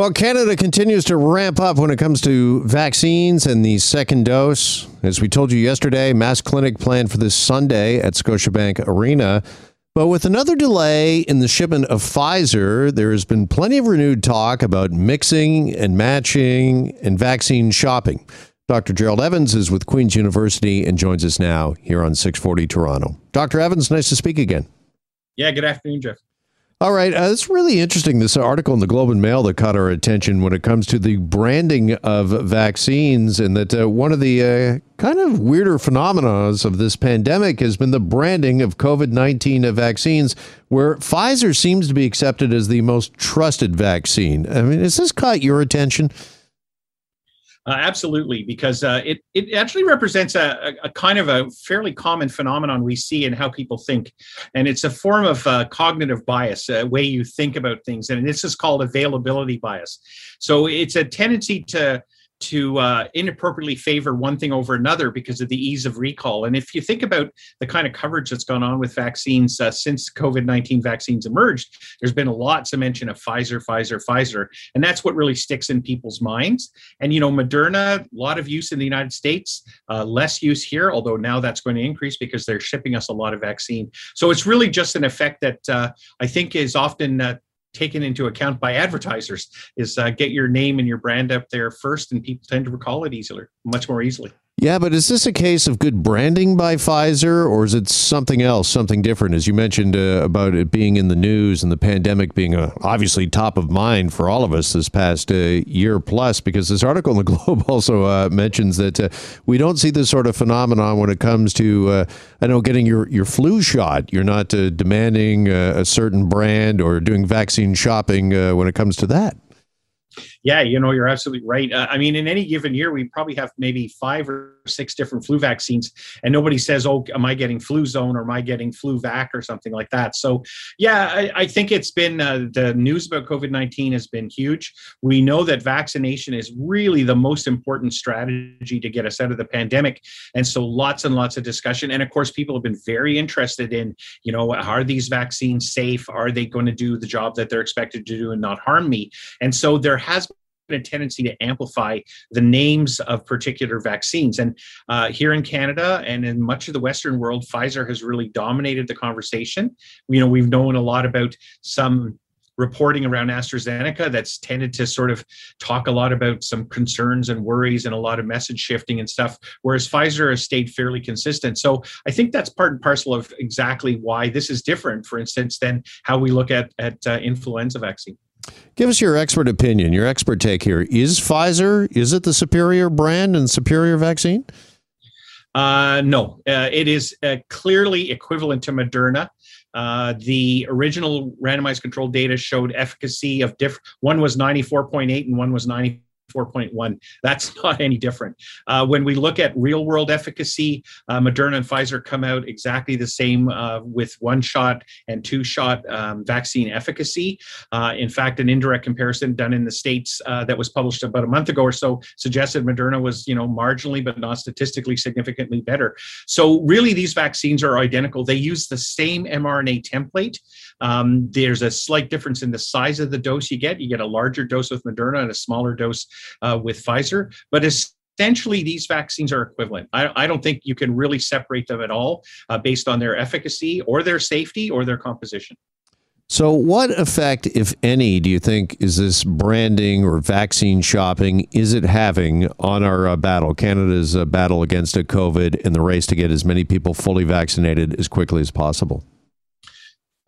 Well, Canada continues to ramp up when it comes to vaccines and the second dose. As we told you yesterday, mass clinic planned for this Sunday at Scotiabank Arena. But with another delay in the shipment of Pfizer, there has been plenty of renewed talk about mixing and matching and vaccine shopping. Dr. Gerald Evans is with Queen's University and joins us now here on 640 Toronto. Dr. Evans, nice to speak again. Yeah, good afternoon, Jeff. All right, uh, it's really interesting. This article in the Globe and Mail that caught our attention when it comes to the branding of vaccines, and that uh, one of the uh, kind of weirder phenomena of this pandemic has been the branding of COVID nineteen vaccines, where Pfizer seems to be accepted as the most trusted vaccine. I mean, has this caught your attention? Uh, absolutely, because uh, it it actually represents a, a, kind of a fairly common phenomenon we see in how people think, and it's a form of uh, cognitive bias, a way you think about things, and this is called availability bias. So it's a tendency to to uh, inappropriately favor one thing over another because of the ease of recall. And if you think about the kind of coverage that's gone on with vaccines uh, since COVID 19 vaccines emerged, there's been lots of mention of Pfizer, Pfizer, Pfizer. And that's what really sticks in people's minds. And, you know, Moderna, a lot of use in the United States, uh, less use here, although now that's going to increase because they're shipping us a lot of vaccine. So it's really just an effect that uh, I think is often uh, taken into account by advertisers is uh, get your name and your brand up there first and people tend to recall it easier much more easily yeah, but is this a case of good branding by Pfizer, or is it something else, something different? As you mentioned uh, about it being in the news and the pandemic being uh, obviously top of mind for all of us this past uh, year plus, because this article in the Globe also uh, mentions that uh, we don't see this sort of phenomenon when it comes to, uh, I know, getting your, your flu shot. You're not demanding a certain brand or doing vaccine shopping when it comes to that yeah, you know, you're absolutely right. Uh, I mean, in any given year, we probably have maybe five or six different flu vaccines, and nobody says, "Oh, am I getting Fluzone or am I getting flu vac or something like that?" So, yeah, I, I think it's been uh, the news about COVID nineteen has been huge. We know that vaccination is really the most important strategy to get us out of the pandemic, and so lots and lots of discussion. And of course, people have been very interested in, you know, are these vaccines safe? Are they going to do the job that they're expected to do and not harm me? And so there has a tendency to amplify the names of particular vaccines. And uh, here in Canada and in much of the Western world, Pfizer has really dominated the conversation. You know, we've known a lot about some reporting around AstraZeneca that's tended to sort of talk a lot about some concerns and worries and a lot of message shifting and stuff, whereas Pfizer has stayed fairly consistent. So I think that's part and parcel of exactly why this is different, for instance, than how we look at, at uh, influenza vaccine. Give us your expert opinion, your expert take here. Is Pfizer, is it the superior brand and superior vaccine? Uh, no, uh, it is uh, clearly equivalent to Moderna. Uh, the original randomized controlled data showed efficacy of different. One was 94.8 and one was 90. 4.1. That's not any different. Uh, when we look at real world efficacy, uh, Moderna and Pfizer come out exactly the same uh, with one shot and two shot um, vaccine efficacy. Uh, in fact, an indirect comparison done in the States uh, that was published about a month ago or so suggested Moderna was, you know, marginally but not statistically significantly better. So, really, these vaccines are identical. They use the same mRNA template. Um, there's a slight difference in the size of the dose you get. You get a larger dose with Moderna and a smaller dose uh, with Pfizer, but essentially these vaccines are equivalent. I, I, don't think you can really separate them at all uh, based on their efficacy or their safety or their composition. So, what effect, if any, do you think is this branding or vaccine shopping is it having on our uh, battle, Canada's uh, battle against COVID and the race to get as many people fully vaccinated as quickly as possible?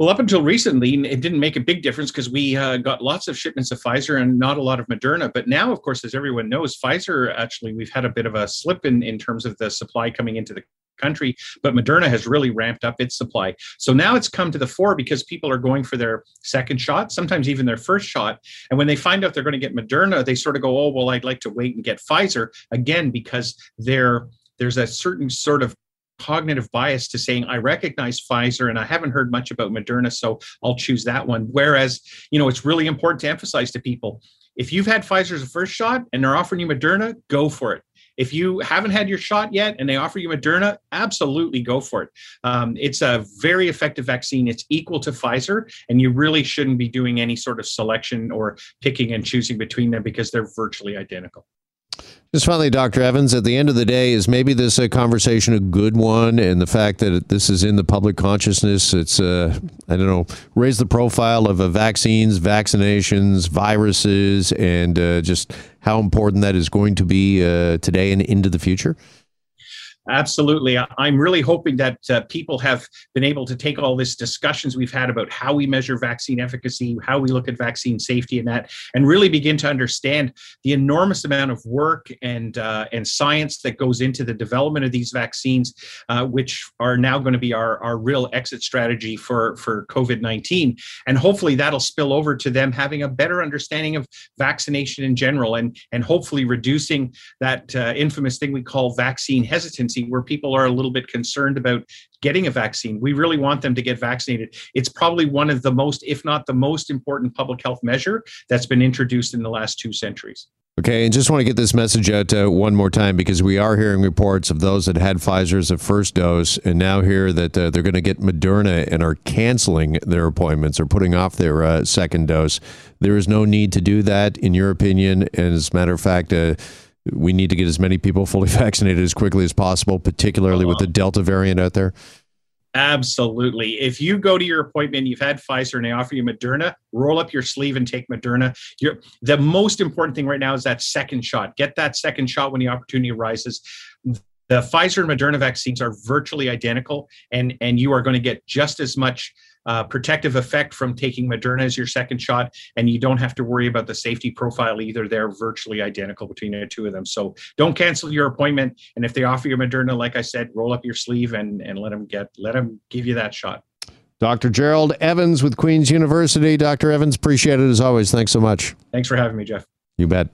Well, up until recently, it didn't make a big difference because we uh, got lots of shipments of Pfizer and not a lot of Moderna. But now, of course, as everyone knows, Pfizer actually, we've had a bit of a slip in, in terms of the supply coming into the country, but Moderna has really ramped up its supply. So now it's come to the fore because people are going for their second shot, sometimes even their first shot. And when they find out they're going to get Moderna, they sort of go, oh, well, I'd like to wait and get Pfizer again because they're there's a certain sort of cognitive bias to saying I recognize Pfizer and I haven't heard much about Moderna, so I'll choose that one. Whereas, you know, it's really important to emphasize to people if you've had Pfizer's first shot and they're offering you Moderna, go for it. if you haven't had your shot yet and they offer you Moderna, absolutely go for it. Um, it's a very effective vaccine. It's equal to Pfizer, and you really shouldn't be doing any sort of selection or picking and choosing between them because they're virtually identical. Just finally, Dr. Evans, at the end of the day, is maybe this a conversation a good one? And the fact that this is in the public consciousness, it's, uh, I don't know, raise the profile of uh, vaccines, vaccinations, viruses, and uh, just how important that is going to be uh, today and into the future? Absolutely. I'm really hoping that uh, people have been able to take all this discussions we've had about how we measure vaccine efficacy, how we look at vaccine safety, and that, and really begin to understand the enormous amount of work and uh, and science that goes into the development of these vaccines, uh, which are now going to be our, our real exit strategy for for COVID-19. And hopefully that'll spill over to them having a better understanding of vaccination in general, and and hopefully reducing that uh, infamous thing we call vaccine hesitancy where people are a little bit concerned about getting a vaccine. We really want them to get vaccinated. It's probably one of the most, if not the most important public health measure that's been introduced in the last two centuries. Okay, and just want to get this message out uh, one more time because we are hearing reports of those that had Pfizer as a first dose and now hear that uh, they're going to get Moderna and are canceling their appointments or putting off their uh, second dose. There is no need to do that, in your opinion. And as a matter of fact, uh, we need to get as many people fully vaccinated as quickly as possible, particularly with the uh-huh. Delta variant out there? Absolutely. If you go to your appointment, you've had Pfizer and they offer you Moderna, roll up your sleeve and take Moderna. You're, the most important thing right now is that second shot. Get that second shot when the opportunity arises. The Pfizer and Moderna vaccines are virtually identical, and, and you are going to get just as much uh, protective effect from taking Moderna as your second shot, and you don't have to worry about the safety profile either. They're virtually identical between the two of them. So don't cancel your appointment. And if they offer you Moderna, like I said, roll up your sleeve and and let them get let them give you that shot. Dr. Gerald Evans with Queen's University. Dr. Evans, appreciate it as always. Thanks so much. Thanks for having me, Jeff. You bet.